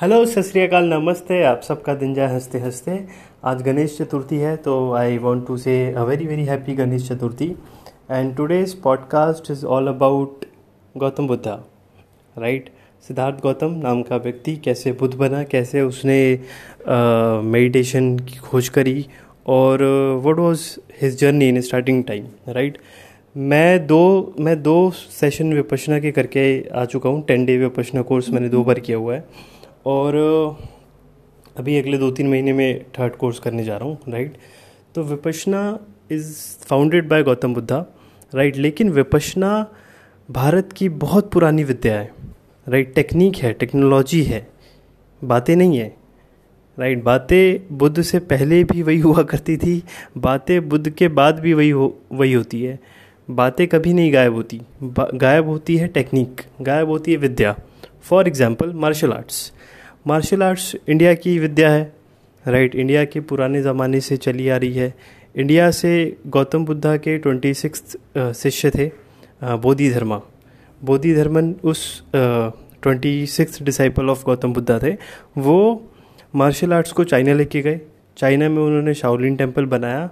Hello सत श्रीकाल नमस्ते आप सबका दिन जाए हँसते हँसते। आज गणेश चतुर्थी है तो I want to say a very very happy Ganesh Chaturthi. And today's podcast is all about Gautam Buddha right Siddharth Gautam नाम का व्यक्ति कैसे बुद्ध बना कैसे उसने मेडिटेशन uh, की खोज करी और what was his journey in starting time right मैं दो मैं दो सेशन विपशना के करके आ चुका हूँ टेन डे विपशना कोर्स मैंने दो बार किया हुआ है। और अभी अगले दो तीन महीने में थर्ड कोर्स करने जा रहा हूँ राइट तो Vipassana is founded by Gautam Buddha right लेकिन विपशना भारत की बहुत पुरानी विद्या है राइट टेक्निक है टेक्नोलॉजी है, बातें नहीं है राइट बातें बुद्ध से पहले भी वही हुआ करती थी, बातें बुद्ध के बाद भी वही हो, वही होती है। बातें कभी नहीं गायब होती गायब होती है टेक्निक गायब होती है विद्या। For example martial arts martial arts India की विद्या है राइट इंडिया के पुराने ज़माने से चली आ रही है। इंडिया से गौतम बुद्धा के ट्वेंटी सिक्स शिष्य थे बोधि धर्मा। बोधि धर्मन उस twenty six disciple of Gautam Buddha थे। वो मार्शल आर्ट्स को चाइना लेके गए। चाइना में उन्होंने शाओलिन टेंपल बनाया।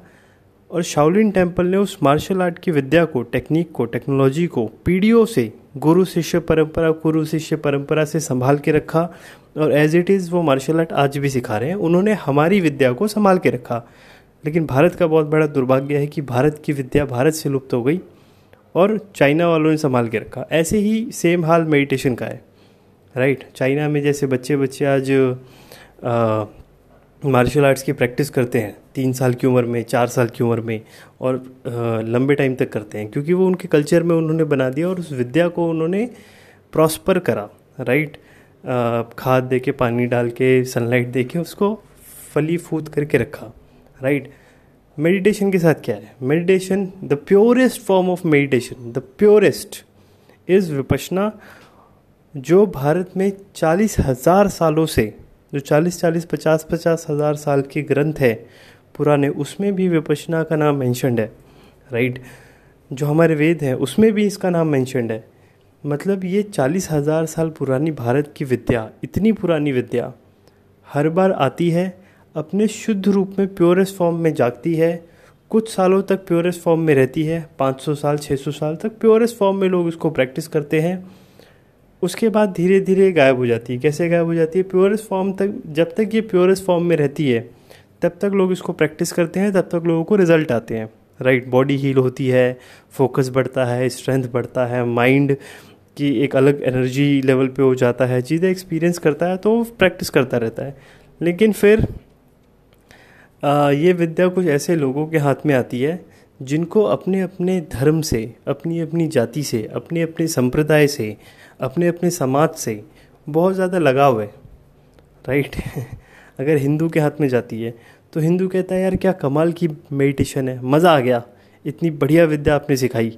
और शाओलिन टेंपल ने उस मार्शल आर्ट की विद्या को टेक्निक को टेक्नोलॉजी को, पीढ़ियों से, गुरु शिष्य परंपरा गुरु शिष्य परंपरा से संभाल के रखा और एज इट इज़ वो मार्शल आर्ट आज भी सिखा रहे हैं। उन्होंने हमारी विद्या को संभाल के रखा। लेकिन भारत का बहुत बड़ा दुर्भाग्य है कि भारत की विद्या भारत से लुप्त हो गई और चाइना वालों ने संभाल के रखा। ऐसे ही सेम हाल मेडिटेशन का है। राइट चाइना में जैसे बच्चे बच्चे आज मार्शल आर्ट्स की प्रैक्टिस करते हैं। तीन साल की उम्र में, चार साल की उम्र में और लंबे टाइम तक करते हैं। क्योंकि वो उनके कल्चर में उन्होंने बना दिया और उस विद्या को उन्होंने प्रॉस्पर करा राइट खाद दे के, पानी डाल के सनलाइट दे के उसको फली फूद करके रखा राइट मेडिटेशन के साथ क्या है? Meditation the purest form of meditation the purest is Vipassana जो भारत में चालीस हज़ार सालों से, जो चालीस चालीस, पचास पचास हज़ार साल के ग्रंथ है पुराने उसमें भी विपशना का नाम मैंशनड है राइट जो हमारे वेद हैं, उसमें भी इसका नाम मैंशनड है। मतलब ये चालीस हज़ार साल पुरानी भारत की विद्या, इतनी पुरानी विद्या, हर बार आती है, अपने शुद्ध रूप में प्योरेस्ट फॉर्म में जागती है, कुछ सालों तक प्योरेस्ट फॉर्म में रहती है 500 साल 600 साल तक प्योरेस्ट फॉर्म में लोग इसको प्रैक्टिस करते हैं। उसके बाद धीरे धीरे गायब हो जाती है। कैसे गायब हो जाती है? प्योरेस्ट फॉर्म तक, जब तक ये प्योरेस्ट फॉर्म में रहती है तब तक लोग इसको प्रैक्टिस करते हैं तब तक लोगों को रिज़ल्ट आते हैं। राइट बॉडी हील होती है फोकस बढ़ता है स्ट्रेंथ बढ़ता है माइंड की एक अलग एनर्जी लेवल पे हो जाता है चीज़ें एक्सपीरियंस करता है तो प्रैक्टिस करता रहता है। लेकिन फिर आ, ये विद्या कुछ ऐसे लोगों के हाथ में आती है जिनको अपने अपने धर्म से अपनी अपनी जाति से अपने अपने संप्रदाय से अपने अपने समाज से बहुत ज़्यादा लगाव है। राइट अगर हिंदू के हाथ में जाती है तो हिंदू कहता है, यार, क्या कमाल की मेडिटेशन है, मज़ा आ गया, इतनी बढ़िया विद्या आपने सिखाई।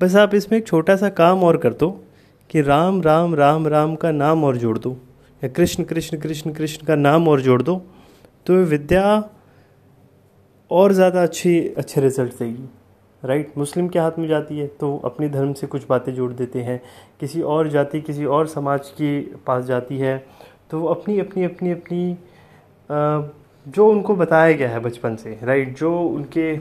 बस आप इसमें एक छोटा सा काम और कर दो कि राम राम राम राम का नाम और जोड़ दो, या कृष्ण कृष्ण कृष्ण कृष्ण का नाम और जोड़ दो तो विद्या और ज़्यादा अच्छी, अच्छे रिज़ल्ट देगी राइट मुस्लिम के हाथ में जाती है तो अपने धर्म से कुछ बातें जोड़ देते हैं, किसी और जाति, किसी और समाज के पास जाती है तो अपनी अपनी अपनी अपनी जो उनको बताया गया है बचपन से राइट जो उनके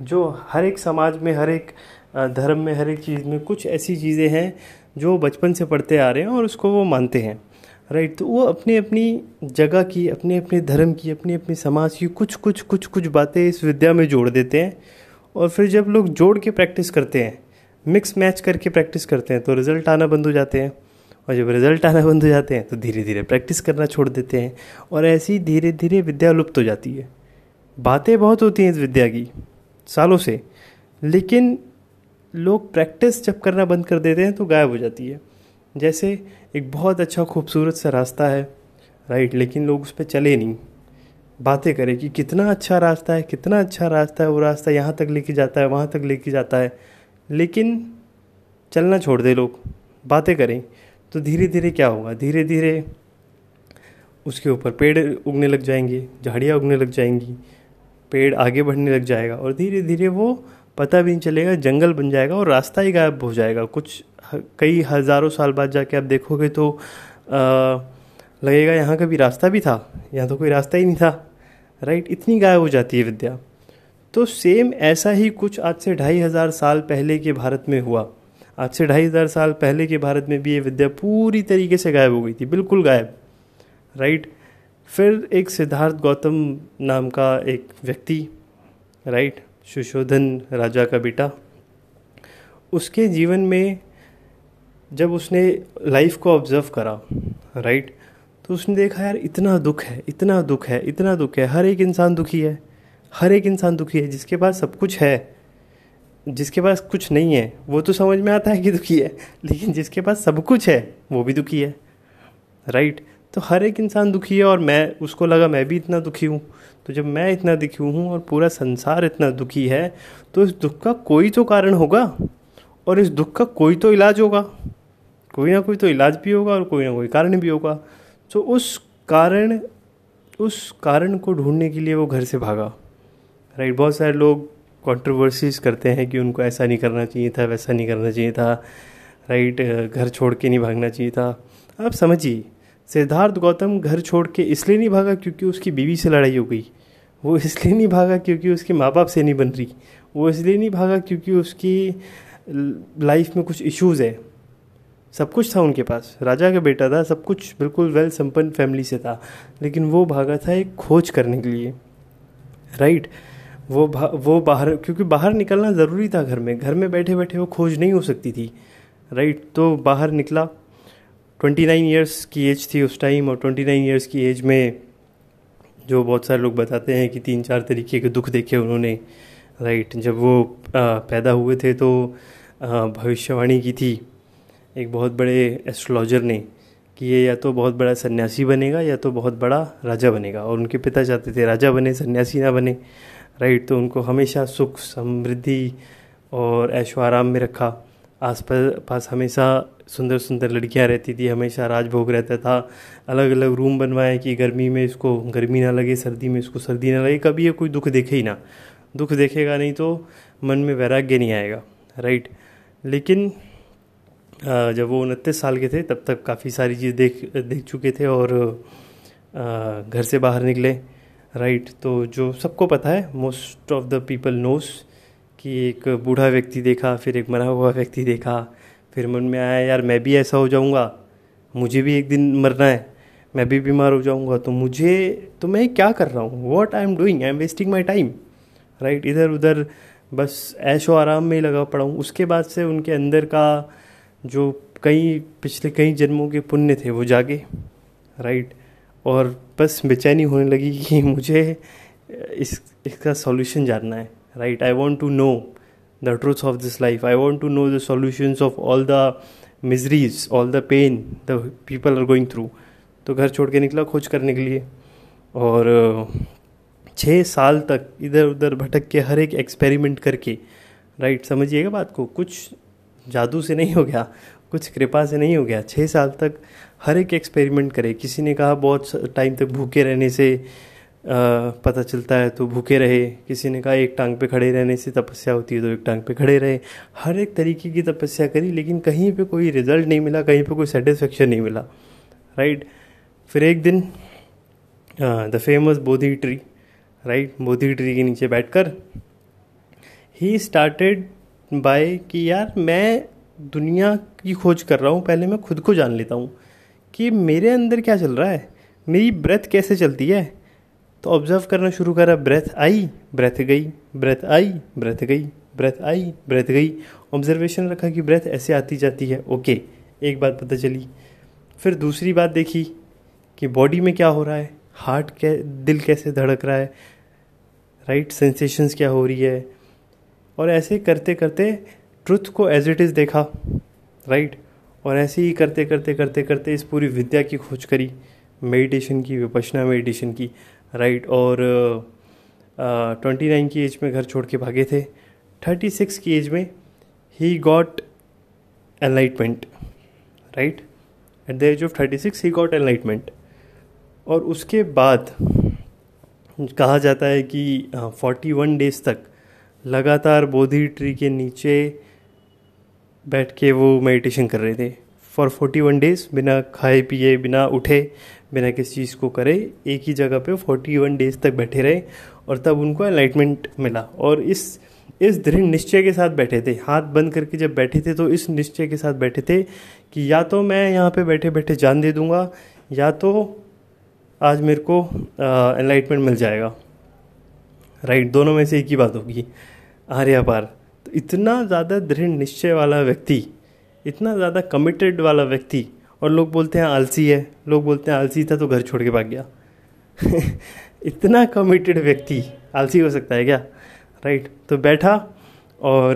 जो हर एक समाज में, हर एक धर्म में, हर एक चीज़ में कुछ ऐसी चीज़ें हैं जो बचपन से पढ़ते आ रहे हैं और उसको वो मानते हैं राइट तो वो अपनी अपनी जगह की अपने अपने धर्म की अपनी अपने समाज की कुछ कुछ कुछ कुछ बातें इस विद्या में जोड़ देते हैं और फिर जब लोग जोड़ के प्रैक्टिस करते हैं मिक्स मैच करके प्रैक्टिस करते हैं तो रिज़ल्ट आना बंद हो जाते हैं। और जब रिज़ल्ट आना बंद हो जाते हैं तो धीरे धीरे प्रैक्टिस करना छोड़ देते हैं और ऐसी धीरे धीरे विद्या लुप्त हो जाती है। बातें बहुत होती हैं इस विद्या की, सालों से, लेकिन लोग प्रैक्टिस जब करना बंद कर देते हैं तो गायब हो जाती है। जैसे एक बहुत अच्छा खूबसूरत सा रास्ता है राइट लेकिन लोग उस पर चले नहीं। बातें करें कि कितना अच्छा रास्ता है, कितना अच्छा रास्ता है, वो रास्ता यहाँ तक लेके जाता है, वहाँ तक लेके जाता है। लेकिन चलना छोड़ दे लोग, बातें करें। तो धीरे धीरे क्या होगा? धीरे धीरे उसके ऊपर पेड़ उगने लग जाएँगे झाड़ियाँ उगने लग जाएँगी पेड़ आगे बढ़ने लग जाएगा और धीरे धीरे वो पता भी नहीं चलेगा जंगल बन जाएगा और रास्ता ही गायब हो जाएगा। कुछ कई हज़ारों साल बाद जाके आप देखोगे तो आ, लगेगा यहाँ का भी रास्ता भी था यहाँ तो कोई रास्ता ही नहीं था राइट? इतनी गायब हो जाती है विद्या। तो सेम ऐसा ही कुछ आज से ढाई हज़ार साल पहले के भारत में हुआ। आज से ढाई हज़ार साल पहले के भारत में भी ये विद्या पूरी तरीके से गायब हो गई थी, बिल्कुल गायब राइट फिर एक सिद्धार्थ गौतम नाम का एक व्यक्ति राइट सुशोधन राजा का बेटा, उसके जीवन में जब उसने लाइफ को ऑब्ज़र्व करा राइट तो उसने देखा, यार, इतना दुख है, इतना दुख है, इतना दुख है, हर एक इंसान दुखी है, हर एक इंसान दुखी है, जिसके पास सब कुछ है जिसके पास कुछ नहीं है, वो तो समझ में आता है कि दुखी है, लेकिन जिसके पास सब कुछ है, वो भी दुखी है। राइट तो हर एक इंसान दुखी है और मैं, उसको लगा मैं भी इतना दुखी हूँ। तो जब मैं इतना दुखी हूँ और पूरा संसार इतना दुखी है तो इस दुख का कोई तो कारण होगा और इस दुख का कोई तो इलाज होगा। कोई ना कोई तो इलाज भी होगा और कोई ना कोई कारण भी होगा। तो उस कारण उस कारण को ढूँढने के लिए वो घर से भागा। राइट बहुत सारे लोग कंट्रोवर्सीज करते हैं कि उनको ऐसा नहीं करना चाहिए था, वैसा नहीं करना चाहिए था राइट घर छोड़ के नहीं भागना चाहिए था। आप समझिए, सिद्धार्थ गौतम घर छोड़ के इसलिए नहीं भागा क्योंकि उसकी बीवी से लड़ाई हो गई। वो इसलिए नहीं भागा क्योंकि उसके माँ बाप से नहीं बन रही। वो इसलिए नहीं भागा क्योंकि उसकी लाइफ में कुछ इश्यूज़ है। सब कुछ था उनके पास। राजा का बेटा था, सब कुछ बिल्कुल वेल संपन्न फैमिली से था। लेकिन वो भागा था एक खोज करने के लिए। राइट वो वो बाहर क्योंकि बाहर निकलना ज़रूरी था घर में। घर में बैठे बैठे वो खोज नहीं हो सकती थी राइट तो बाहर निकला। ट्वेंटी नाइन ईयर्स की एज थी उस टाइम और ट्वेंटी नाइन ईयर्स की एज में जो बहुत सारे लोग बताते हैं कि तीन चार तरीके के दुख देखे उन्होंने राइट जब वो आ, पैदा हुए थे तो भविष्यवाणी की थी एक बहुत बड़े एस्ट्रोलॉजर ने कि ये या तो बहुत बड़ा सन्यासी बनेगा या तो बहुत बड़ा राजा बनेगा। और उनके पिता चाहते थे राजा बने सन्यासी ना बने। राइट तो उनको हमेशा सुख, समृद्धि और ऐशो आराम में रखा। आस पास हमेशा सुंदर सुंदर लड़कियाँ रहती थी, हमेशा राजभोग रहता था। अलग अलग रूम बनवाए कि गर्मी में इसको, गर्मी ना लगे, सर्दी में इसको, सर्दी ना लगे। कभी ये कोई दुख देखे ही ना। दुख देखेगा नहीं तो मन में वैराग्य नहीं आएगा, राइट? लेकिन जब वो उनतीस साल के थे, तब तक काफ़ी सारी चीज़ देख देख चुके थे और घर से बाहर निकले। राइट तो जो सबको पता है most of the people knows कि एक बूढ़ा व्यक्ति देखा, फिर एक मरा हुआ व्यक्ति देखा, फिर मन में आया, यार, मैं भी ऐसा हो जाऊँगा, मुझे भी एक दिन मरना है, मैं भी बीमार हो जाऊँगा तो मुझे तो मैं क्या कर रहा हूँ? What I am doing I am wasting my time right इधर उधर बस ऐशो आराम में ही लगा पड़ा हूँ। उसके बाद से उनके अंदर का जो कई, पिछले कई जन्मों के पुण्य थे, वो जागे। राइट और बस बेचैनी होने लगी कि मुझे इस, इसका सॉल्यूशन जानना है right I want to know the truth of this life I want to know the solutions of all the miseries all the pain the people are going through तो घर छोड़ के निकला खोज करने के लिए। और छः साल तक इधर उधर भटक के हर एक एक्सपेरिमेंट करके राइट समझिएगा बात को, कुछ जादू से नहीं हो गया, कुछ कृपा से नहीं हो गया। छः साल तक हर एक एक्सपेरिमेंट करे। किसी ने कहा, बहुत टाइम तक भूखे रहने से पता चलता है तो भूखे रहे। किसी ने कहा, एक टांग पे खड़े रहने से तपस्या होती है तो एक टांग पे खड़े रहे। हर एक तरीके की तपस्या करी, लेकिन कहीं पे कोई रिज़ल्ट नहीं मिला, कहीं पे कोई सेटिस्फेक्शन नहीं मिला। राइट फिर एक दिन the famous Bodhi tree right Bodhi tree के नीचे बैठकर ही स्टार्टेड बाय कि, यार, मैं दुनिया की खोज कर रहा हूँ, पहले मैं खुद को जान लेता हूँ। कि मेरे अंदर क्या चल रहा है? मेरी ब्रेथ कैसे चलती है? तो ऑब्ज़र्व करना शुरू करा ब्रेथ आई ब्रेथ गई ब्रेथ आई ब्रेथ गई ब्रेथ आई ब्रेथ गई। ऑब्जर्वेशन रखा कि ब्रेथ ऐसे आती जाती है ओके एक बात पता चली। फिर दूसरी बात देखी कि बॉडी में क्या हो रहा है? हार्ट कै, दिल कैसे धड़क रहा है? राइट सेंसेशंस क्या हो रही है? और ऐसे करते करते ट्रुथ को एज इट इज़ देखा राइट और ऐसे ही करते करते करते करते इस पूरी विद्या की खोज करी। मेडिटेशन की विपशना मेडिटेशन की। राइट और ट्वेंटी नाइन की एज में घर छोड़ के भागे थे। थर्टी सिक्स की एज में ही got enlightenment right at the age of thirty six he got enlightenment और उसके बाद कहा जाता है कि फोर्टी वन डेज़ तक लगातार बोधि ट्री के नीचे बैठ के वो मेडिटेशन कर रहे थे। फॉर फोर्टी वन डेज़ बिना खाए, पिए, बिना उठे, बिना किसी चीज़ को करे, एक ही जगह पे फोर्टी वन डेज़ तक बैठे रहे और तब उनको एनलाइटमेंट मिला। और इस इस दृढ़ निश्चय के साथ बैठे थे। हाथ बंद करके जब बैठे थे तो इस निश्चय के साथ बैठे थे कि या तो मैं यहाँ पे बैठे बैठे जान दे दूँगा, या तो आज मेरे को एनलाइटमेंट मिल जाएगा। राइट दोनों में से एक ही बात होगी। आर्या पार तो इतना ज़्यादा दृढ़ निश्चय वाला व्यक्ति, इतना ज़्यादा कमिटेड वाला व्यक्ति, और लोग बोलते हैं, आलसी है। लोग बोलते हैं, आलसी था तो घर छोड़ के भाग गया। इतना कमिटेड व्यक्ति, आलसी हो सकता है क्या? राइट तो बैठा और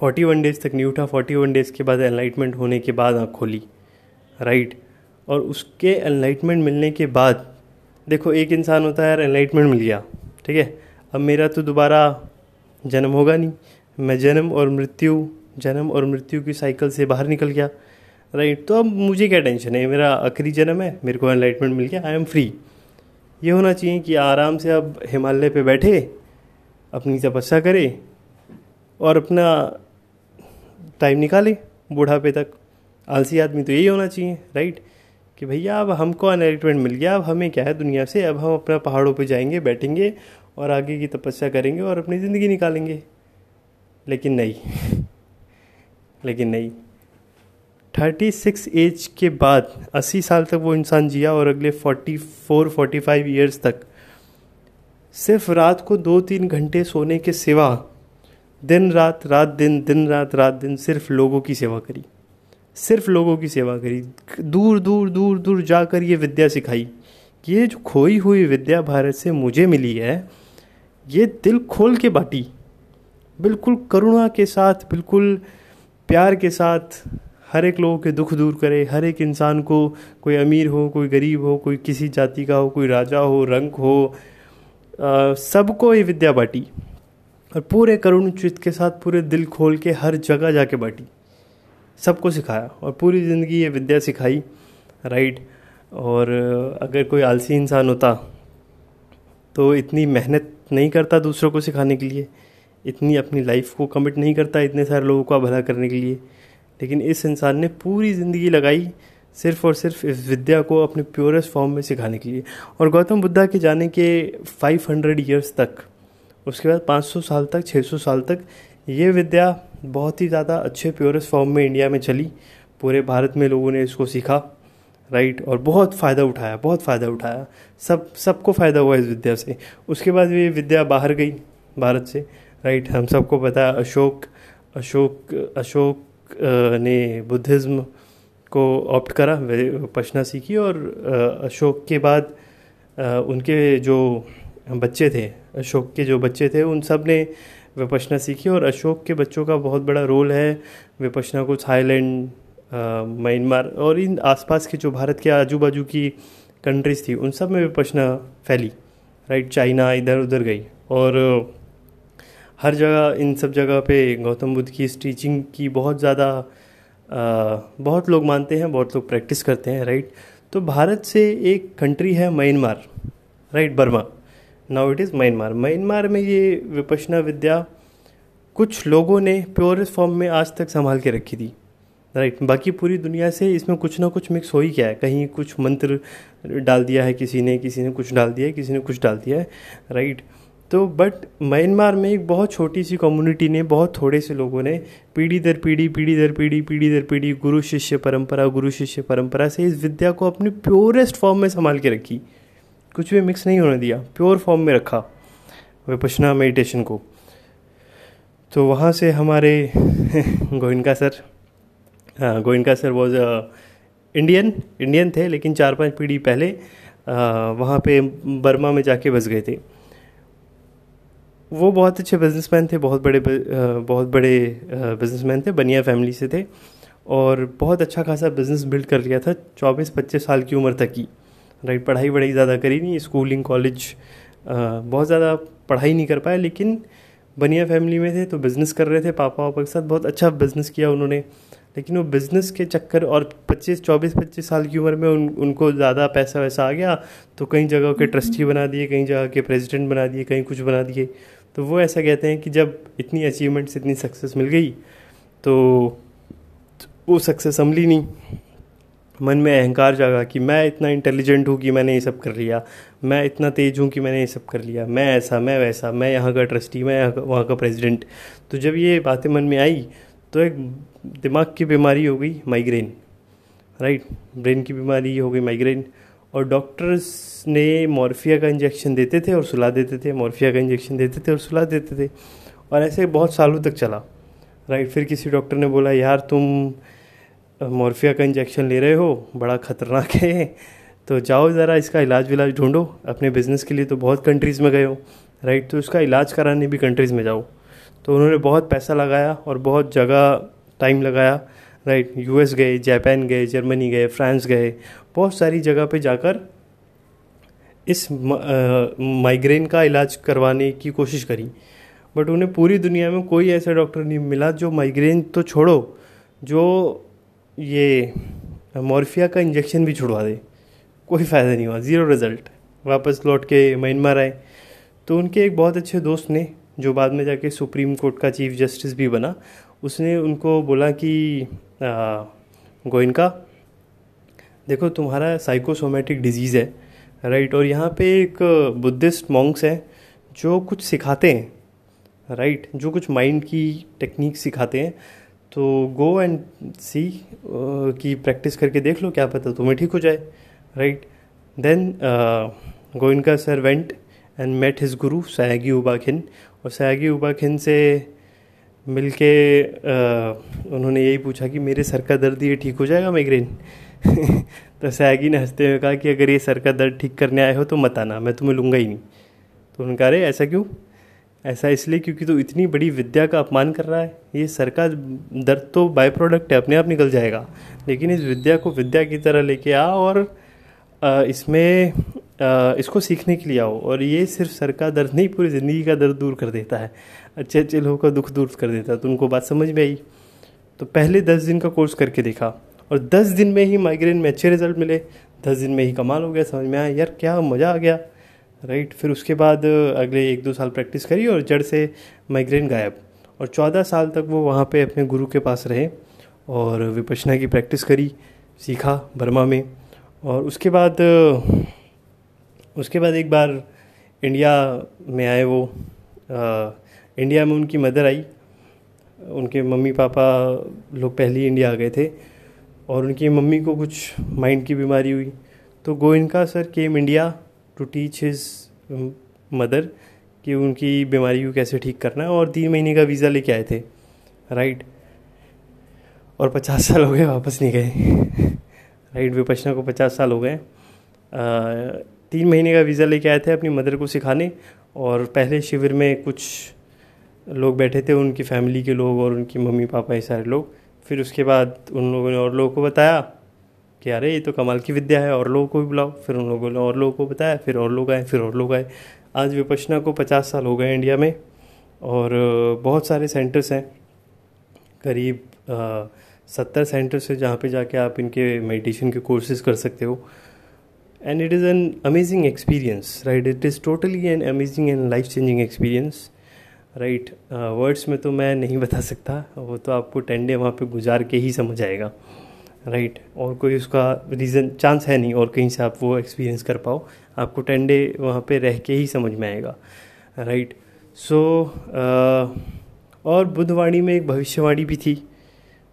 फोर्टी वन डेज़ तक नहीं उठा। फोर्टी वन डेज़ के बाद एनलाइटमेंट होने के बाद आँख खोली। राइट और उसके एनलाइटमेंट मिलने के बाद, देखो, एक इंसान होता है यार एनलाइटमेंट मिल गया। ठीक है? अब मेरा तो दोबारा जन्म होगा नहीं। मैं जन्म और मृत्यु, जन्म और मृत्यु की साइकिल से बाहर निकल गया। राइट तो अब मुझे क्या टेंशन है? मेरा आखिरी जन्म है, मेरे को एनलाइटमेंट मिल गया आई एम फ्री ये होना चाहिए कि आराम से अब हिमालय पे बैठे, अपनी तपस्या करे और अपना टाइम निकाले बुढ़ापे तक। आलसी आदमी तो यही होना चाहिए राइट कि भैया, अब हमको एनलाइटमेंट मिल गया, अब हमें क्या है दुनिया से? अब हम अपना पहाड़ों पे जाएँगे, बैठेंगे और आगे की तपस्या करेंगे और अपनी ज़िंदगी निकालेंगे। लेकिन नहीं। लेकिन नहीं। थर्टी सिक्स एज के बाद अस्सी साल तक वो इंसान जिया और अगले forty four, forty five years तक सिर्फ़ रात को दो तीन घंटे सोने के सिवा दिन रात रात दिन दिन रात रात दिन सिर्फ़ लोगों की सेवा करी। सिर्फ़ लोगों की सेवा करी। दूर दूर दूर दूर जाकर ये विद्या सिखाई ये जो खोई हुई विद्या भारत से मुझे मिली है ये दिल खोल के बाटी। बिल्कुल करुणा के साथ, बिल्कुल प्यार के साथ हर एक लोगों के दुख दूर करे। हर एक इंसान को, कोई अमीर हो, कोई गरीब हो, कोई किसी जाति का हो, कोई राजा हो रंग हो सबको ये विद्या बांटी। और पूरे करुण चित्त के साथ, पूरे दिल खोल के हर जगह जाके बाटी। सबको सिखाया और पूरी ज़िंदगी ये विद्या सिखाई, राइट? और अगर कोई आलसी इंसान होता तो इतनी मेहनत नहीं करता दूसरों को सिखाने के लिए, इतनी अपनी लाइफ को कमिट नहीं करता इतने सारे लोगों का भला करने के लिए। लेकिन इस इंसान ने पूरी ज़िंदगी लगाई सिर्फ़ और सिर्फ़ इस विद्या को अपने प्योरेस्ट फॉर्म में सिखाने के लिए। और गौतम बुद्धा के जाने के 500 ईयर्स तक, उसके बाद 500 साल तक 600 साल तक ये विद्या बहुत ही ज़्यादा अच्छे प्योरेस्ट फॉर्म में इंडिया में चली। पूरे भारत में लोगों ने इसको सीखा। राइट? और बहुत फ़ायदा उठाया, बहुत फ़ायदा उठाया। सब, सबको फ़ायदा हुआ इस विद्या से। उसके बाद ये विद्या बाहर गई, भारत से। राइट? हम सबको पता है अशोक अशोक अशोक ने बुद्धिज़्म को ऑप्ट करा पशना सीखी और अशोक के बाद उनके जो बच्चे थे, अशोक के जो बच्चे थे, उन सबने विपशना सीखी और अशोक के बच्चों का बहुत बड़ा रोल है विपशना को थाईलैंड म्यांमार और इन आसपास के जो भारत के आजू बाजू की कंट्रीज़ थी, उन सब में विपशना फैली। राइट चाइना इधर उधर गई और हर जगह, इन सब जगह पे गौतम बुद्ध की इस टीचिंग की बहुत ज़्यादा बहुत लोग मानते हैं, बहुत लोग प्रैक्टिस करते हैं राइट तो भारत से एक कंट्री है Myanmar right Burma. Now it is Myanmar. Myanmar में ये विपशना विद्या कुछ लोगों ने प्योरेस्ट फॉर्म में आज तक संभाल के रखी थी। Right right. बाकी पूरी दुनिया से इसमें कुछ ना कुछ मिक्स हो ही गया है। कहीं कुछ मंत्र डाल दिया है किसी ने किसी ने कुछ डाल दिया है, किसी ने कुछ डाल दिया है। राइट तो बट म्यांमार में एक बहुत छोटी सी कम्युनिटी ने, बहुत थोड़े से लोगों ने पीढ़ी दर पीढ़ी पीढ़ी दर पीढ़ी पीढ़ी दर पीढ़ी, गुरु शिष्य परंपरा, गुरु शिष्य परंपरा से इस विद्या को अपनी प्योरेस्ट फॉर्म में संभाल के रखी। कुछ भी मिक्स नहीं होने दिया। प्योर फॉर्म में रखा। विपशना मेडिटेशन को। तो वहाँ से हमारे गोइनका सर। हाँ Goenka sir was Indian Indian थे, लेकिन चार पाँच पीढ़ी पहले वहाँ पे बर्मा में जाके बस गए थे। वो बहुत अच्छे बिजनेसमैन थे, बहुत बड़े बहुत बड़े बिजनेसमैन थे, बनिया फैमिली से थे, और बहुत अच्छा खासा बिज़नेस बिल्ड कर लिया था चौबीस पच्चीस साल की उम्र तक की राइट पढ़ाई वढ़ाई ज़्यादा करी नहीं स्कूलिंग कॉलेज बहुत ज़्यादा पढ़ाई नहीं कर पाए, लेकिन बनिया फैमिली में थे तो बिज़नेस कर रहे थे पापा वापा के साथ, बहुत अच्छा बिज़नेस किया उन्होंने। लेकिन वो बिज़नेस के चक्कर और 25 24 25 साल की उम्र में उन, उनको ज़्यादा पैसा वैसा आ गया तो कई जगह के ट्रस्टी बना दिए, कई जगह के प्रेसिडेंट बना दिए कहीं कुछ बना दिए। तो वो ऐसा कहते हैं कि जब इतनी अचीवमेंट्स इतनी सक्सेस मिल गई तो वो सक्सेस संभली नहीं। मन में अहंकार जागा कि मैं इतना इंटेलिजेंट हूँ कि मैंने ये सब कर लिया, मैं इतना तेज हूँ कि मैंने ये सब कर लिया, मैं ऐसा, मैं वैसा, मैं यहाँ का ट्रस्टी मैं वहाँ का प्रेसिडेंट तो जब ये बातें मन में आई तो एक दिमाग की बीमारी हो गई माइग्रेन राइट ब्रेन की बीमारी हो गई माइग्रेन और डॉक्टर्स ने मॉर्फिया का इंजेक्शन देते थे और सुला देते थे मॉर्फिया का इंजेक्शन देते थे और सुला देते थे। और ऐसे बहुत सालों तक चला राइट फिर किसी डॉक्टर ने बोला, यार, तुम मॉर्फिया का इंजेक्शन ले रहे हो, बड़ा ख़तरनाक है। तो जाओ ज़रा, इसका इलाज विलाज ढूंढो। अपने बिज़नेस के लिए तो बहुत कंट्रीज़ में गए हो राइट तो इसका इलाज कराने भी कंट्रीज़ में जाओ। तो उन्होंने बहुत पैसा लगाया और बहुत जगह टाइम लगाया राइट यूएस गए जापान गए जर्मनी गए फ्रांस गए। बहुत सारी जगह पे जाकर इस माइग्रेन का इलाज करवाने की कोशिश करी। बट उन्हें पूरी दुनिया में कोई ऐसा डॉक्टर नहीं मिला जो माइग्रेन तो छोड़ो, जो ये मॉर्फिया का इंजेक्शन भी छुड़वा दे। कोई फ़ायदा नहीं हुआ ज़ीरो रिज़ल्ट वापस लौट के म्यांमार आए। तो उनके एक बहुत अच्छे दोस्त ने, जो बाद में जाके सुप्रीम कोर्ट का चीफ जस्टिस भी बना उसने उनको बोला कि गोइनका देखो तुम्हारा साइकोसोमेटिक डिज़ीज़ है राइट और यहाँ पे एक बुद्धिस्ट मॉन्क्स हैं, जो कुछ सिखाते हैं राइट जो कुछ माइंड की टेक्निक सिखाते हैं। तो गो एंड सी की प्रैक्टिस करके देख लो, क्या पता तुम्हें ठीक हो जाए right then Goenka sir went and met his guru Sayagyi U Ba Khin और सयागी उबाखिन से मिल के उन्होंने यही पूछा कि मेरे सर का दर्द ये ठीक हो जाएगा माइग्रेन तो सयागी ने हँसते हुए कहा कि अगर ये सर का दर्द ठीक करने आए हो तो मत आना, मैं तुम्हें लूँगा ही नहीं। तो उन्होंने कहा, अरे, ऐसा क्यों? ऐसा इसलिए क्योंकि तो इतनी बड़ी विद्या का अपमान कर रहा है। ये सर का दर्द तो बाय प्रोडक्ट है, अपने आप निकल जाएगा। लेकिन इस विद्या को विद्या की तरह लेके आ और इसमें इसको सीखने के लिए आओ। और ये सिर्फ़ सर का दर्द नहीं, पूरी ज़िंदगी का दर्द दूर कर देता है। अच्छे अच्छे लोगों का दुख दूर कर देता है। तो उनको बात समझ में आई? तो पहले दस दिन का कोर्स करके देखा। और दस दिन में ही माइग्रेन में अच्छे रिज़ल्ट मिले। दस दिन में ही कमाल हो गया, समझ में आया, यार क्या मज़ा आ गया। राइट फिर उसके बाद अगले एक दो साल प्रैक्टिस करी और जड़ से माइग्रेन गायब। और चौदह साल तक वो वहाँ पे अपने गुरु के पास रहे और विपशना की प्रैक्टिस करी, सीखा बर्मा में। और उसके बाद उसके बाद एक बार इंडिया में आए वो आ, इंडिया में उनकी मदर आई। उनके मम्मी पापा लोग पहले ही इंडिया आ गए थे और उनकी मम्मी को कुछ माइंड की बीमारी हुई। तो Goenka sir came India to teach his mother कि उनकी बीमारी को कैसे ठीक करना है और तीन महीने का वीज़ा लेके आए थे। राइट और पचास साल हो गए वापस नहीं गए। राइट विपशना को पचास साल हो गए। तीन महीने का वीज़ा लेके आए थे अपनी मदर को सिखाने और पहले शिविर में कुछ लोग बैठे थे, उनकी फैमिली के लोग और उनकी मम्मी पापा, ये सारे लोग। फिर उसके बाद उन लोगों ने और लोगों को बताया कि अरे, ये तो कमाल की विद्या है, और लोगों को भी बुलाओ। फिर उन लोगों ने और लोगों को बताया, फिर और लोग आए, फिर और लोग आए। आज विपशना को पचास साल हो गए इंडिया में और बहुत सारे सेंटर्स हैं। करीब सत्तर सेंटर्स है जहाँ पे जाके आप इनके मेडिटेशन के कोर्सेज कर सकते हो। And it is an amazing experience right it is totally an amazing and life changing experience right words में तो मैं नहीं बता सकता, वो तो आपको टेन डे वहाँ पे गुजार के ही समझ आएगा राइट और कोई उसका रीज़न चांस है नहीं और कहीं से आप वो एक्सपीरियंस कर पाओ, आपको टेन डे वहाँ पे रह के ही समझ में आएगा राइट सो और बुद्धवाणी में एक भविष्यवाणी भी थी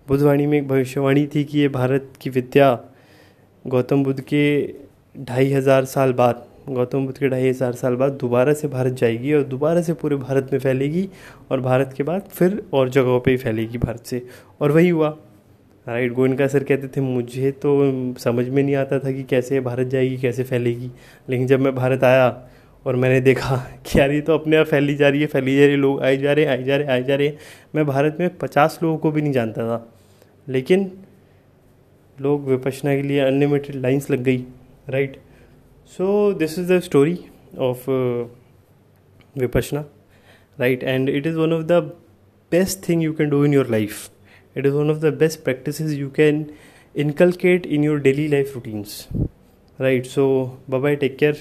बुद्धवाणी में एक भविष्यवाणी थी कि ये भारत की विद्या गौतम बुद्ध के ढाई हज़ार साल बाद, गौतम बुद्ध के ढाई हज़ार साल बाद दोबारा से भारत जाएगी और दोबारा से पूरे भारत में फैलेगी और भारत के बाद फिर और जगहों पे ही फैलेगी भारत से। और वही हुआ। राइट गोयनका सर कहते थे, मुझे तो समझ में नहीं आता था कि कैसे भारत जाएगी, कैसे फैलेगी। लेकिन जब मैं भारत आया और मैंने देखा कि यार ये तो अपने आप फैली जा रही है, फैली जा रही है, लोग आए जा रहे आए जा रहे आए जा रहे मैं भारत में पचास लोगों को भी नहीं जानता था। लेकिन लोग विपशना के लिए अनलिमिटेड लाइन्स लग गई। right. So this is the story of uh, vipassana. Right. And it is one of the best thing you can do in your life. It is one of the best practices you can inculcate in your daily life routines. Right. So bye bye take care.